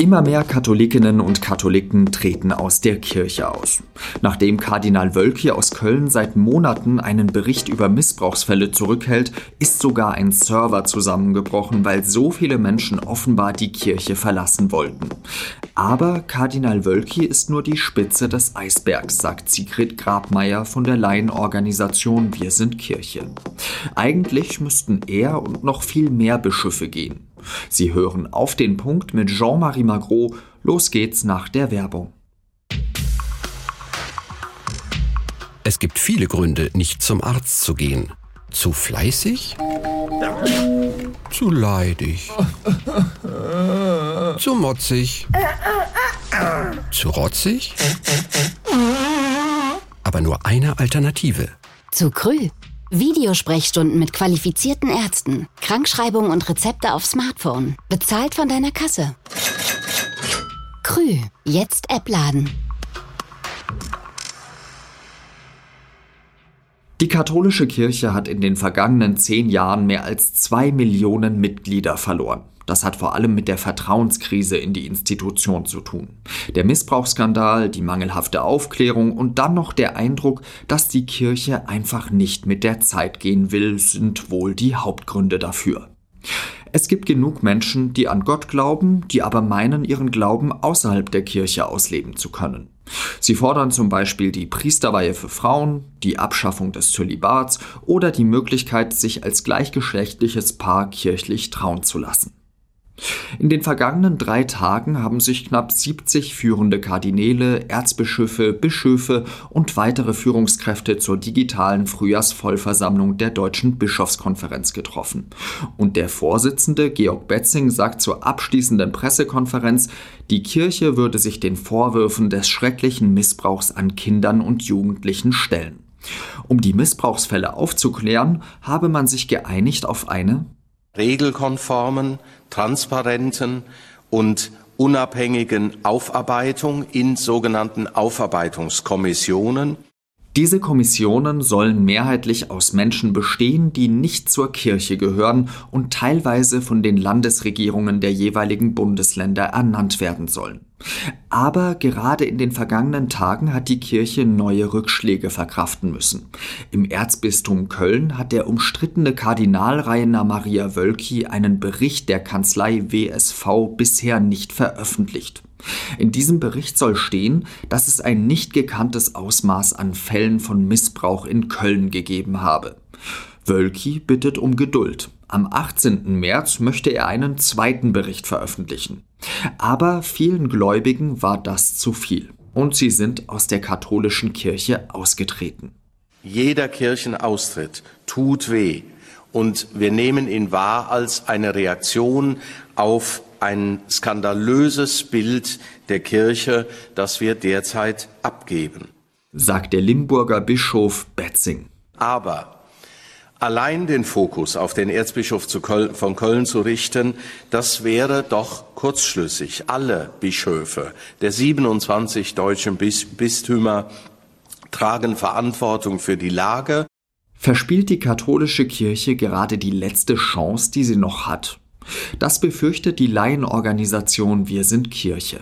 Immer mehr Katholikinnen und Katholiken treten aus der Kirche aus. Nachdem Kardinal Wölki aus Köln seit Monaten einen Bericht über Missbrauchsfälle zurückhält, ist sogar ein Server zusammengebrochen, weil so viele Menschen offenbar die Kirche verlassen wollten. Aber Kardinal Wölki ist nur die Spitze des Eisbergs, sagt Sigrid Grabmeier von der Laienorganisation Wir sind Kirche. Eigentlich müssten er und noch viel mehr Bischöfe gehen. Sie hören auf den Punkt mit Jean-Marie Magro. Los geht's nach der Werbung. Es gibt viele Gründe, nicht zum Arzt zu gehen. Zu fleißig? Zu leidig? Zu motzig? Zu rotzig? Aber nur eine Alternative. Zu Krü. Videosprechstunden mit qualifizierten Ärzten, Krankschreibungen und Rezepte auf Smartphone. Bezahlt von deiner Kasse. Krü. Jetzt App laden. Die katholische Kirche hat in den vergangenen zehn Jahren mehr als zwei Millionen Mitglieder verloren. Das hat vor allem mit der Vertrauenskrise in die Institution zu tun. Der Missbrauchsskandal, die mangelhafte Aufklärung und dann noch der Eindruck, dass die Kirche einfach nicht mit der Zeit gehen will, sind wohl die Hauptgründe dafür. Es gibt genug Menschen, die an Gott glauben, die aber meinen, ihren Glauben außerhalb der Kirche ausleben zu können. Sie fordern zum Beispiel die Priesterweihe für Frauen, die Abschaffung des Zölibats oder die Möglichkeit, sich als gleichgeschlechtliches Paar kirchlich trauen zu lassen. In den vergangenen drei Tagen haben sich knapp 70 führende Kardinäle, Erzbischöfe, Bischöfe und weitere Führungskräfte zur digitalen Frühjahrsvollversammlung der Deutschen Bischofskonferenz getroffen. Und der Vorsitzende Georg Betzing sagt zur abschließenden Pressekonferenz, die Kirche würde sich den Vorwürfen des schrecklichen Missbrauchs an Kindern und Jugendlichen stellen. Um die Missbrauchsfälle aufzuklären, habe man sich geeinigt auf eine regelkonformen, transparenten und unabhängigen Aufarbeitung in sogenannten Aufarbeitungskommissionen. Diese Kommissionen sollen mehrheitlich aus Menschen bestehen, die nicht zur Kirche gehören und teilweise von den Landesregierungen der jeweiligen Bundesländer ernannt werden sollen. Aber gerade in den vergangenen Tagen hat die Kirche neue Rückschläge verkraften müssen. Im Erzbistum Köln hat der umstrittene Kardinal Rainer Maria Wölki einen Bericht der Kanzlei WSV bisher nicht veröffentlicht. In diesem Bericht soll stehen, dass es ein nicht gekanntes Ausmaß an Fällen von Missbrauch in Köln gegeben habe. Wölki bittet um Geduld. Am 18. März möchte er einen zweiten Bericht veröffentlichen. Aber vielen Gläubigen war das zu viel und sie sind aus der katholischen Kirche ausgetreten. Jeder Kirchenaustritt tut weh und wir nehmen ihn wahr als eine Reaktion auf ein skandalöses Bild der Kirche, das wir derzeit abgeben, sagt der Limburger Bischof Betzing. Aber Allein den Fokus auf den Erzbischof von Köln zu richten, das wäre doch kurzschlüssig. Alle Bischöfe der 27 deutschen Bistümer tragen Verantwortung für die Lage. Verspielt die katholische Kirche gerade die letzte Chance, die sie noch hat? Das befürchtet die Laienorganisation Wir sind Kirche.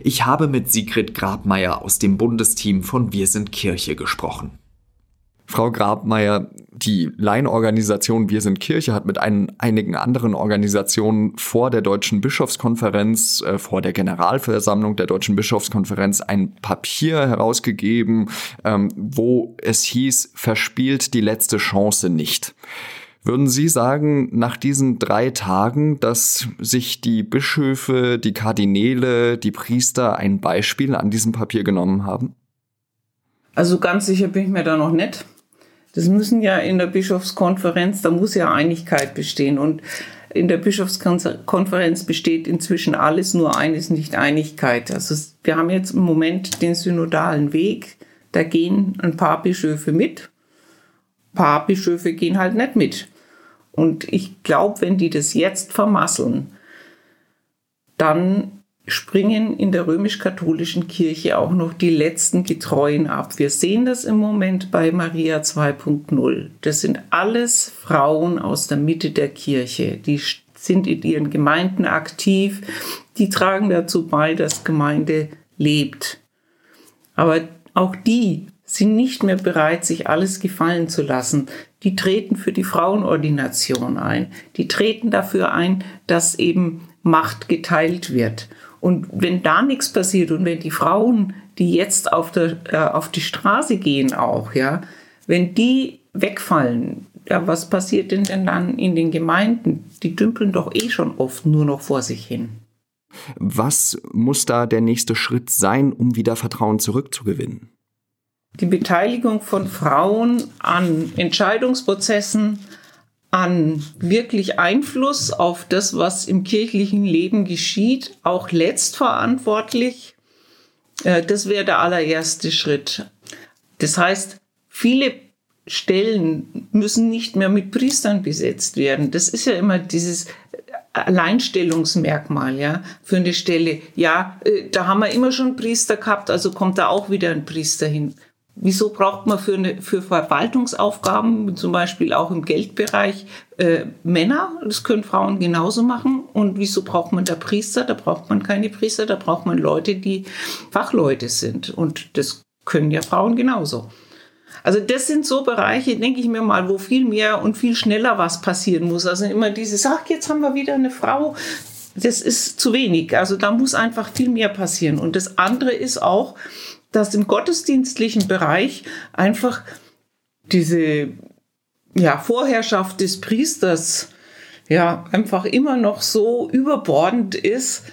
Ich habe mit Sigrid Grabmeier aus dem Bundesteam von Wir sind Kirche gesprochen. Frau Grabmeier, die Laienorganisation Wir sind Kirche hat mit ein, einigen anderen Organisationen vor der Deutschen Bischofskonferenz, äh, vor der Generalversammlung der Deutschen Bischofskonferenz ein Papier herausgegeben, ähm, wo es hieß, verspielt die letzte Chance nicht. Würden Sie sagen, nach diesen drei Tagen, dass sich die Bischöfe, die Kardinäle, die Priester ein Beispiel an diesem Papier genommen haben? Also ganz sicher bin ich mir da noch nicht. Das müssen ja in der Bischofskonferenz, da muss ja Einigkeit bestehen. Und in der Bischofskonferenz besteht inzwischen alles, nur eines nicht Einigkeit. Also wir haben jetzt im Moment den synodalen Weg. Da gehen ein paar Bischöfe mit, paar Bischöfe gehen halt nicht mit. Und ich glaube, wenn die das jetzt vermasseln, dann springen in der römisch-katholischen Kirche auch noch die letzten Getreuen ab. Wir sehen das im Moment bei Maria 2.0. Das sind alles Frauen aus der Mitte der Kirche. Die sind in ihren Gemeinden aktiv, die tragen dazu bei, dass Gemeinde lebt. Aber auch die sind nicht mehr bereit, sich alles gefallen zu lassen. Die treten für die Frauenordination ein. Die treten dafür ein, dass eben Macht geteilt wird. Und wenn da nichts passiert und wenn die Frauen, die jetzt auf, der, äh, auf die Straße gehen auch, ja, wenn die wegfallen, ja, was passiert denn, denn dann in den Gemeinden? Die dümpeln doch eh schon oft nur noch vor sich hin. Was muss da der nächste Schritt sein, um wieder Vertrauen zurückzugewinnen? Die Beteiligung von Frauen an Entscheidungsprozessen, an wirklich Einfluss auf das, was im kirchlichen Leben geschieht, auch letztverantwortlich, äh, das wäre der allererste Schritt. Das heißt, viele Stellen müssen nicht mehr mit Priestern besetzt werden. Das ist ja immer dieses Alleinstellungsmerkmal, ja, für eine Stelle. Ja, äh, da haben wir immer schon Priester gehabt, also kommt da auch wieder ein Priester hin. Wieso braucht man für, eine, für Verwaltungsaufgaben, zum Beispiel auch im Geldbereich, äh, Männer? Das können Frauen genauso machen. Und wieso braucht man da Priester? Da braucht man keine Priester, da braucht man Leute, die Fachleute sind. Und das können ja Frauen genauso. Also das sind so Bereiche, denke ich mir mal, wo viel mehr und viel schneller was passieren muss. Also immer dieses, ach, jetzt haben wir wieder eine Frau. Das ist zu wenig. Also da muss einfach viel mehr passieren. Und das andere ist auch, dass im gottesdienstlichen Bereich einfach diese ja, Vorherrschaft des Priesters ja einfach immer noch so überbordend ist.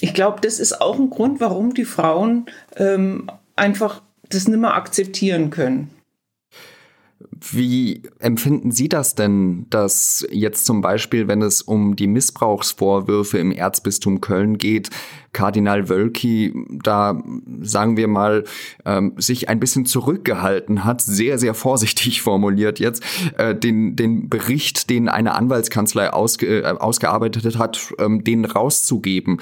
Ich glaube, das ist auch ein Grund, warum die Frauen ähm, einfach das nicht mehr akzeptieren können. Wie empfinden Sie das denn, dass jetzt zum Beispiel, wenn es um die Missbrauchsvorwürfe im Erzbistum Köln geht, Kardinal Wölki da, sagen wir mal, ähm, sich ein bisschen zurückgehalten hat, sehr, sehr vorsichtig formuliert jetzt, äh, den, den Bericht, den eine Anwaltskanzlei ausge, äh, ausgearbeitet hat, ähm, den rauszugeben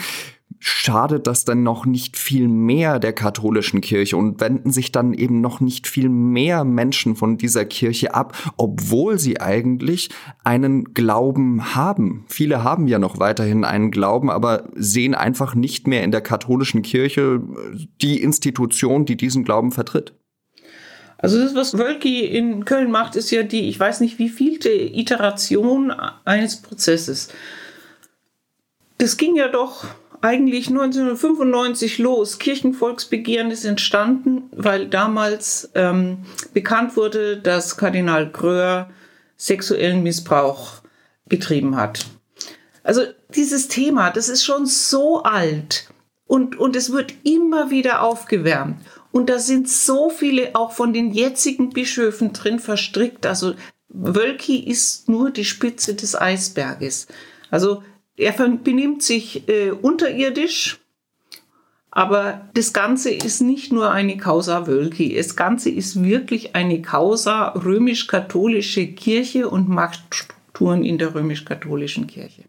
schadet das dann noch nicht viel mehr der katholischen Kirche und wenden sich dann eben noch nicht viel mehr Menschen von dieser Kirche ab, obwohl sie eigentlich einen Glauben haben. Viele haben ja noch weiterhin einen Glauben, aber sehen einfach nicht mehr in der katholischen Kirche die Institution, die diesen Glauben vertritt. Also das, was Wölki in Köln macht, ist ja die, ich weiß nicht, wie vielte Iteration eines Prozesses. Das ging ja doch eigentlich 1995 los. Kirchenvolksbegehren ist entstanden, weil damals ähm, bekannt wurde, dass Kardinal Gröhr sexuellen Missbrauch betrieben hat. Also dieses Thema, das ist schon so alt und, und es wird immer wieder aufgewärmt. Und da sind so viele auch von den jetzigen Bischöfen drin verstrickt. Also Wölki ist nur die Spitze des Eisberges. Also er benimmt sich äh, unterirdisch, aber das Ganze ist nicht nur eine Causa Wölki. Das Ganze ist wirklich eine Causa römisch-katholische Kirche und Machtstrukturen in der römisch-katholischen Kirche.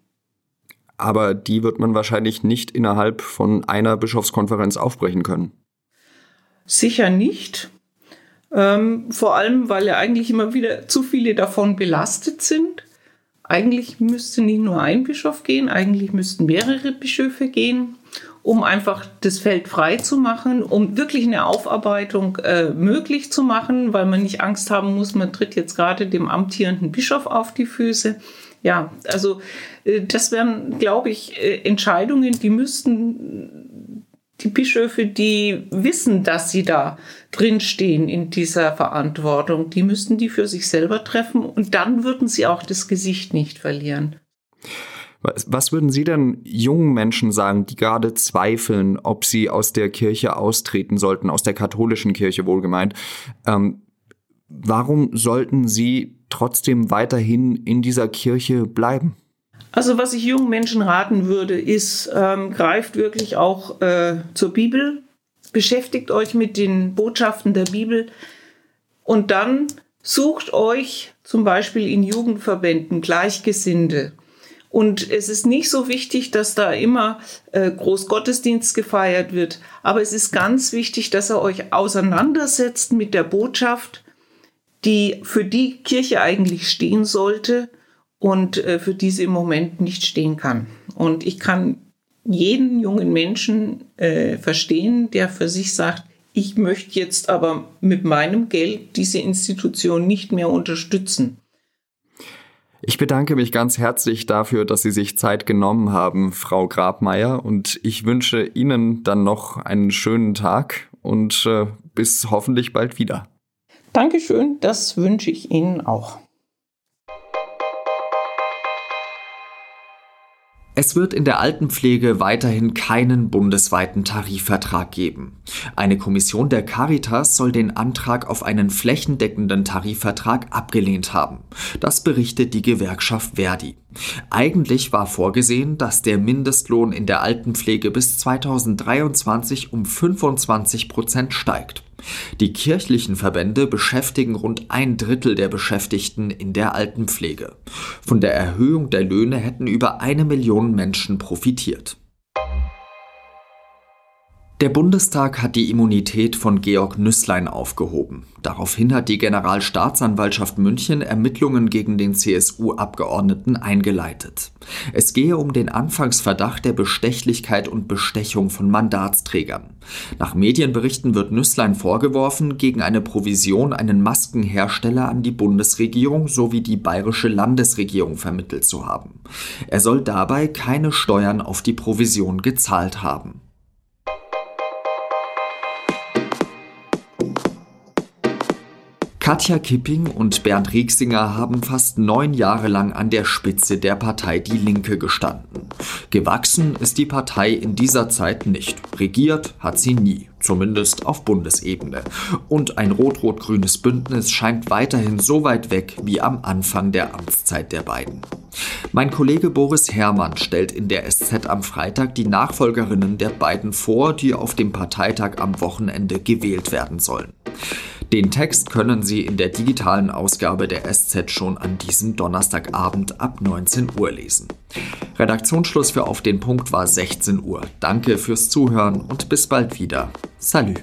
Aber die wird man wahrscheinlich nicht innerhalb von einer Bischofskonferenz aufbrechen können. Sicher nicht. Ähm, vor allem, weil ja eigentlich immer wieder zu viele davon belastet sind. Eigentlich müsste nicht nur ein Bischof gehen, eigentlich müssten mehrere Bischöfe gehen, um einfach das Feld frei zu machen, um wirklich eine Aufarbeitung äh, möglich zu machen, weil man nicht Angst haben muss, man tritt jetzt gerade dem amtierenden Bischof auf die Füße. Ja, also äh, das wären, glaube ich, äh, Entscheidungen, die müssten die Bischöfe, die wissen, dass sie da drinstehen in dieser Verantwortung, die müssten die für sich selber treffen und dann würden sie auch das Gesicht nicht verlieren. Was würden Sie denn jungen Menschen sagen, die gerade zweifeln, ob sie aus der Kirche austreten sollten, aus der katholischen Kirche wohlgemeint? Ähm, warum sollten sie trotzdem weiterhin in dieser Kirche bleiben? Also was ich jungen Menschen raten würde, ist, ähm, greift wirklich auch äh, zur Bibel, beschäftigt euch mit den Botschaften der Bibel. Und dann sucht euch zum Beispiel in Jugendverbänden Gleichgesinnte. Und es ist nicht so wichtig, dass da immer äh, Großgottesdienst gefeiert wird, aber es ist ganz wichtig, dass ihr euch auseinandersetzt mit der Botschaft, die für die Kirche eigentlich stehen sollte und äh, für diese im Moment nicht stehen kann. Und ich kann jeden jungen Menschen äh, verstehen, der für sich sagt, ich möchte jetzt aber mit meinem Geld diese Institution nicht mehr unterstützen. Ich bedanke mich ganz herzlich dafür, dass Sie sich Zeit genommen haben, Frau Grabmeier, und ich wünsche Ihnen dann noch einen schönen Tag und äh, bis hoffentlich bald wieder. Dankeschön, das wünsche ich Ihnen auch. Es wird in der Altenpflege weiterhin keinen bundesweiten Tarifvertrag geben. Eine Kommission der Caritas soll den Antrag auf einen flächendeckenden Tarifvertrag abgelehnt haben. Das berichtet die Gewerkschaft Verdi. Eigentlich war vorgesehen, dass der Mindestlohn in der Altenpflege bis 2023 um 25 Prozent steigt. Die kirchlichen Verbände beschäftigen rund ein Drittel der Beschäftigten in der Altenpflege. Von der Erhöhung der Löhne hätten über eine Million Menschen profitiert. Der Bundestag hat die Immunität von Georg Nüßlein aufgehoben. Daraufhin hat die Generalstaatsanwaltschaft München Ermittlungen gegen den CSU-Abgeordneten eingeleitet. Es gehe um den Anfangsverdacht der Bestechlichkeit und Bestechung von Mandatsträgern. Nach Medienberichten wird Nüßlein vorgeworfen, gegen eine Provision einen Maskenhersteller an die Bundesregierung sowie die bayerische Landesregierung vermittelt zu haben. Er soll dabei keine Steuern auf die Provision gezahlt haben. Katja Kipping und Bernd Rieksinger haben fast neun Jahre lang an der Spitze der Partei Die Linke gestanden. Gewachsen ist die Partei in dieser Zeit nicht. Regiert hat sie nie, zumindest auf Bundesebene. Und ein rot-rot-grünes Bündnis scheint weiterhin so weit weg wie am Anfang der Amtszeit der beiden. Mein Kollege Boris Herrmann stellt in der SZ am Freitag die Nachfolgerinnen der beiden vor, die auf dem Parteitag am Wochenende gewählt werden sollen. Den Text können Sie in der digitalen Ausgabe der SZ schon an diesem Donnerstagabend ab 19 Uhr lesen. Redaktionsschluss für Auf den Punkt war 16 Uhr. Danke fürs Zuhören und bis bald wieder. Salü.